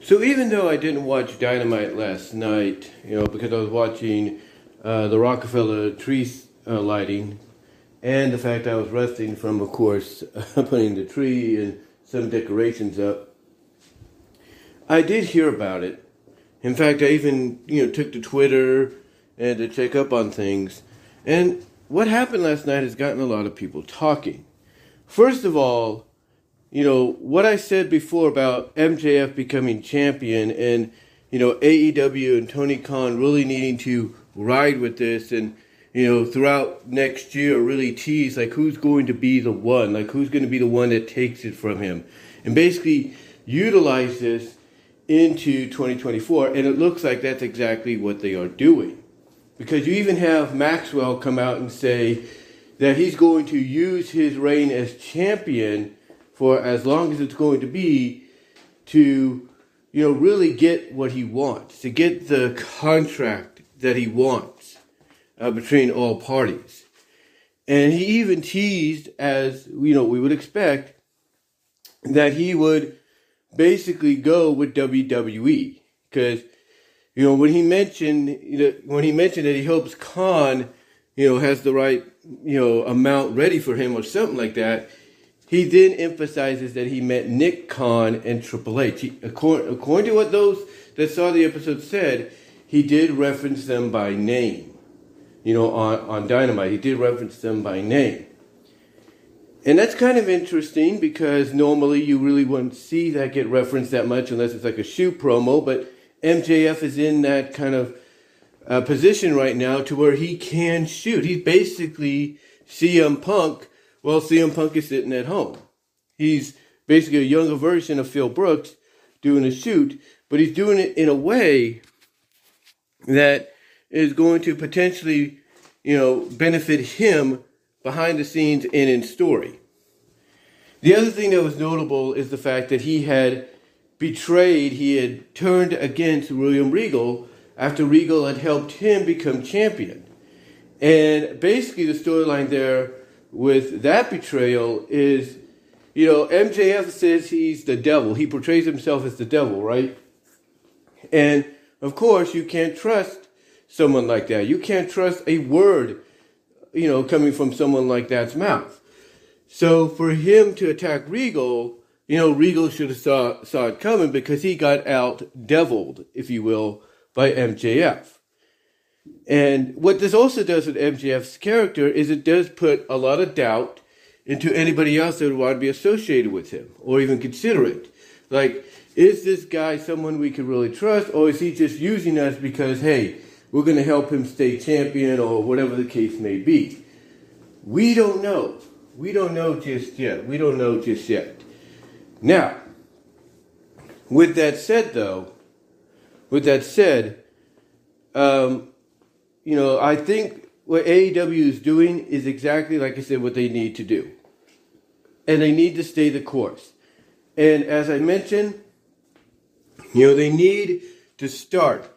So even though I didn't watch Dynamite last night, you know, because I was watching uh, the Rockefeller tree uh, lighting, and the fact I was resting from, of course, putting the tree and some decorations up, I did hear about it. In fact, I even you know took to Twitter and to check up on things. And what happened last night has gotten a lot of people talking. First of all, you know, what I said before about MJF becoming champion and, you know, AEW and Tony Khan really needing to ride with this and, you know, throughout next year really tease like who's going to be the one, like who's going to be the one that takes it from him. And basically utilize this into 2024. And it looks like that's exactly what they are doing. Because you even have Maxwell come out and say that he's going to use his reign as champion for as long as it's going to be to, you know, really get what he wants, to get the contract that he wants uh, between all parties. And he even teased, as you know, we would expect, that he would basically go with WWE because you know when he mentioned you know, when he mentioned that he hopes Khan you know has the right you know amount ready for him or something like that he then emphasizes that he met Nick Khan and Triple H. He, according, according to what those that saw the episode said, he did reference them by name. You know, on, on Dynamite, he did reference them by name. And that's kind of interesting because normally you really wouldn't see that get referenced that much unless it's like a shoot promo. But MJF is in that kind of uh, position right now to where he can shoot. He's basically CM Punk well, CM Punk is sitting at home. He's basically a younger version of Phil Brooks doing a shoot, but he's doing it in a way that is going to potentially, you know, benefit him behind the scenes and in story. The other thing that was notable is the fact that he had betrayed, he had turned against William Regal after Regal had helped him become champion. And basically, the storyline there with that betrayal is, you know, MJF says he's the devil. He portrays himself as the devil, right? And of course, you can't trust someone like that. You can't trust a word, you know, coming from someone like that's mouth. So for him to attack Regal, you know, Regal should have saw, saw it coming because he got out deviled, if you will, by MJF. And what this also does with MJF's character is it does put a lot of doubt into anybody else that would want to be associated with him or even consider it. Like, is this guy someone we can really trust or is he just using us because, hey, we're going to help him stay champion or whatever the case may be? We don't know. We don't know just yet. We don't know just yet. Now, with that said, though, with that said, um, you know, I think what AEW is doing is exactly, like I said, what they need to do. And they need to stay the course. And as I mentioned, you know, they need to start,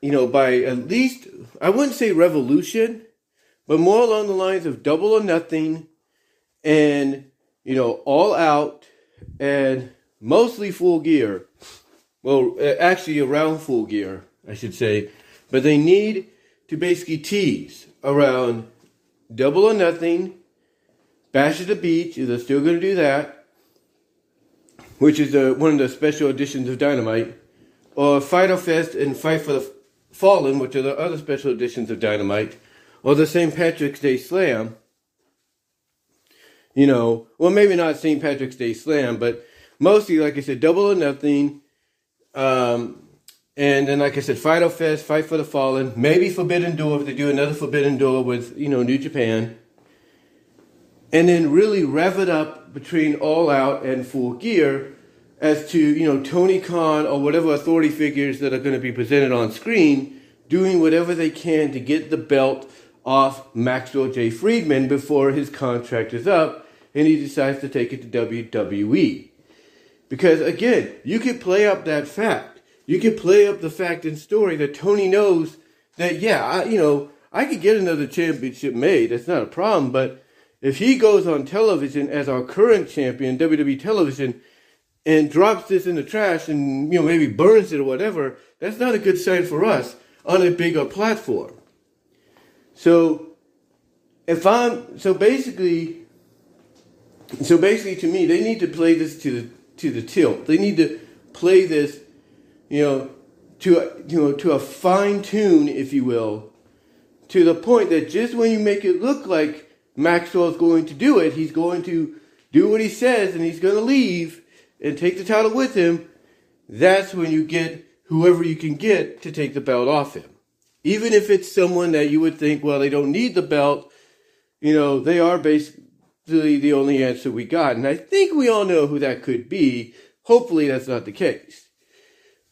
you know, by at least, I wouldn't say revolution, but more along the lines of double or nothing and, you know, all out and mostly full gear. Well, actually around full gear, I should say. But they need to basically tease around double or nothing, bash at the beach, they're still going to do that, which is uh, one of the special editions of Dynamite, or Fyter Fest and Fight for the Fallen, which are the other special editions of Dynamite, or the St. Patrick's Day Slam. You know, well, maybe not St. Patrick's Day Slam, but mostly, like I said, double or nothing. Um, and then, like I said, Fyter Fest, Fight for the Fallen, maybe Forbidden Door if they do another Forbidden Door with, you know, New Japan. And then really rev it up between All Out and Full Gear as to, you know, Tony Khan or whatever authority figures that are going to be presented on screen doing whatever they can to get the belt off Maxwell J. Friedman before his contract is up and he decides to take it to WWE. Because again, you can play up that fact you can play up the fact and story that Tony knows that, yeah, I, you know, I could get another championship made. That's not a problem. But if he goes on television as our current champion, WWE television, and drops this in the trash and you know maybe burns it or whatever, that's not a good sign for us on a bigger platform. So if I'm so basically so basically to me they need to play this to the to the tilt. They need to play this, you know, to you know to a fine tune, if you will, to the point that just when you make it look like Maxwell's going to do it, he's going to do what he says and he's going to leave and take the title with him. That's when you get whoever you can get to take the belt off him. Even if it's someone that you would think, well, they don't need the belt, you know, they are basically the only answer we got. And I think we all know who that could be. Hopefully that's not the case.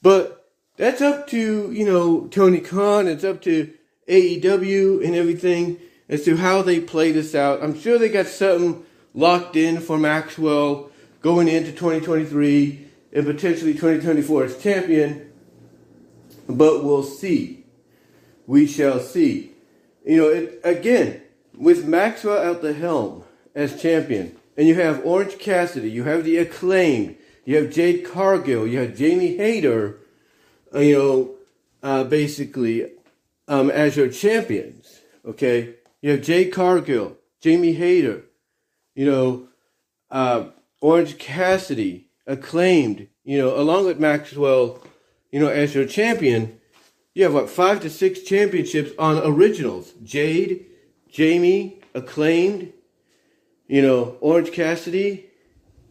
But that's up to, you know, Tony Khan. It's up to AEW and everything as to how they play this out. I'm sure they got something locked in for Maxwell going into 2023 and potentially 2024 as champion. But we'll see. We shall see. You know, it, again, with Maxwell at the helm as champion, and you have Orange Cassidy, you have the acclaimed, you have Jade Cargill, you have Jamie Hayter, uh, you know, uh, basically um, as your champions. Okay, you have Jade Cargill, Jamie Hayter, you know, uh, Orange Cassidy, acclaimed, you know, along with Maxwell, you know, as your champion. You have what five to six championships on originals. Jade, Jamie, acclaimed, you know, Orange Cassidy,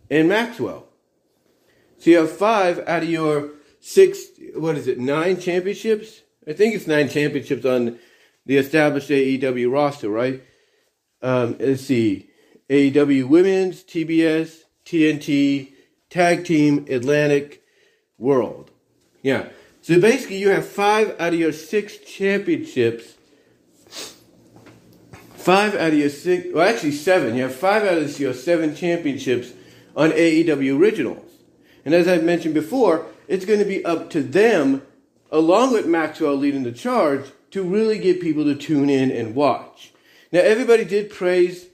and Maxwell. So you have five out of your six, what is it, nine championships? I think it's nine championships on the established AEW roster, right? Um, let's see. AEW Women's, TBS, TNT, Tag Team, Atlantic, World. Yeah. So basically, you have five out of your six championships. Five out of your six, well, actually seven. You have five out of your seven championships on AEW Originals. And as I've mentioned before, it's going to be up to them, along with Maxwell leading the charge, to really get people to tune in and watch. Now, everybody did praise,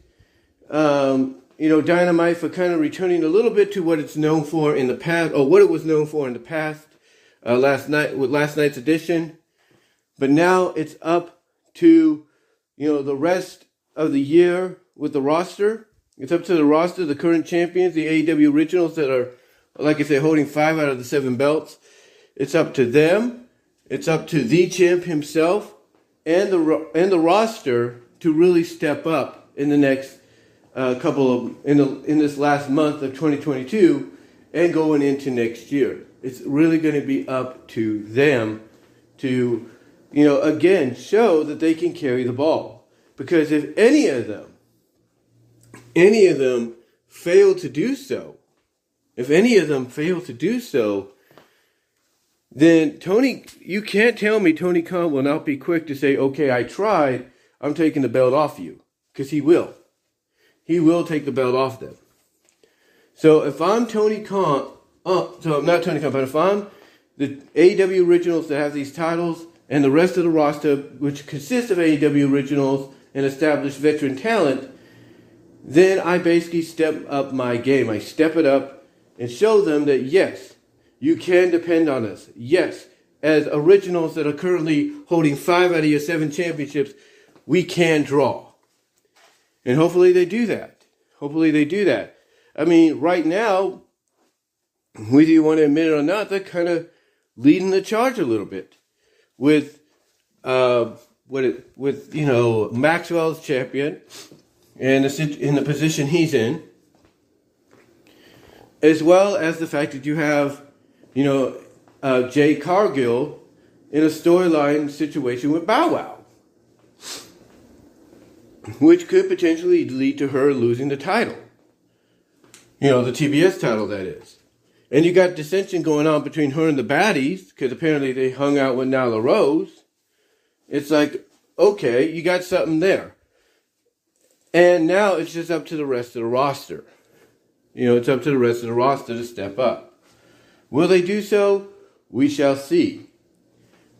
um, you know, Dynamite for kind of returning a little bit to what it's known for in the past, or what it was known for in the past, uh, last night with last night's edition. But now it's up to, you know, the rest of the year with the roster. It's up to the roster, the current champions, the AEW originals that are like I said, holding five out of the seven belts. It's up to them. It's up to the champ himself and the and the roster to really step up in the next uh, couple of in the, in this last month of 2022 and going into next year. It's really going to be up to them to, you know, again show that they can carry the ball. Because if any of them, any of them fail to do so, if any of them fail to do so, then Tony, you can't tell me Tony Khan will not be quick to say, okay, I tried, I'm taking the belt off you. Because he will. He will take the belt off them. So if I'm Tony Khan, uh, so I'm not Tony Khan, but if I'm the AEW originals that have these titles and the rest of the roster, which consists of AEW originals and established veteran talent, then I basically step up my game. I step it up and show them that yes, you can depend on us. Yes, as originals that are currently holding five out of your seven championships, we can draw. And hopefully they do that. Hopefully they do that. I mean, right now, whether you want to admit it or not, they're kind of leading the charge a little bit with, uh, with, with you know Maxwell's champion and the, in the position he's in, as well as the fact that you have, you know, uh, Jade Cargill in a storyline situation with Bow Wow, which could potentially lead to her losing the title. You know, the TBS title, that is. And you got dissension going on between her and the baddies, because apparently they hung out with Nyla Rose. It's like, okay, you got something there. And now it's just up to the rest of the roster. You know, it's up to the rest of the roster to step up. Will they do so? We shall see.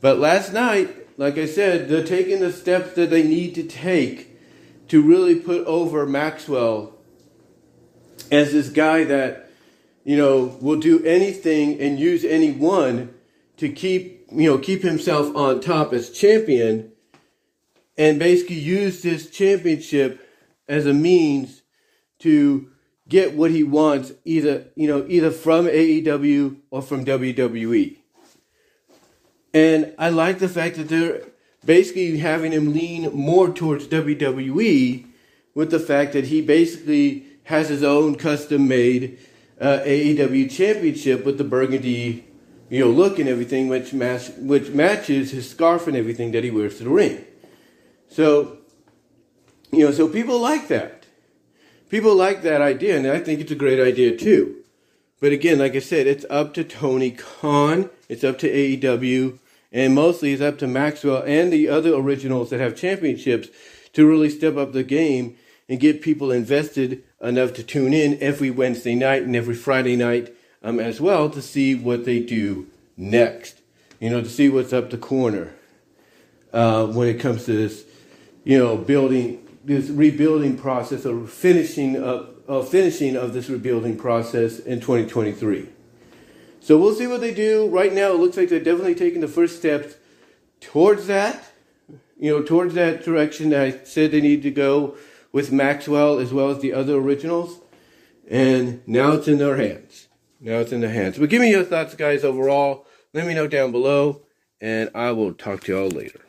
But last night, like I said, they're taking the steps that they need to take to really put over Maxwell as this guy that, you know, will do anything and use anyone to keep, you know, keep himself on top as champion and basically use this championship as a means to get what he wants either, you know, either from AEW or from WWE. And I like the fact that they're basically having him lean more towards WWE with the fact that he basically has his own custom made uh, AEW championship with the burgundy, you know, look and everything, which match which matches his scarf and everything that he wears to the ring. So, you know, so people like that. People like that idea, and I think it's a great idea too. But again, like I said, it's up to Tony Khan, it's up to AEW, and mostly it's up to Maxwell and the other originals that have championships to really step up the game and get people invested enough to tune in every Wednesday night and every Friday night um, as well to see what they do next. You know, to see what's up the corner uh, when it comes to this, you know, building this rebuilding process or finishing of, of uh, finishing of this rebuilding process in 2023. So we'll see what they do. Right now, it looks like they're definitely taking the first steps towards that. You know, towards that direction that I said they need to go with Maxwell as well as the other originals. And now it's in their hands. Now it's in their hands. But give me your thoughts, guys, overall. Let me know down below, and I will talk to y'all later.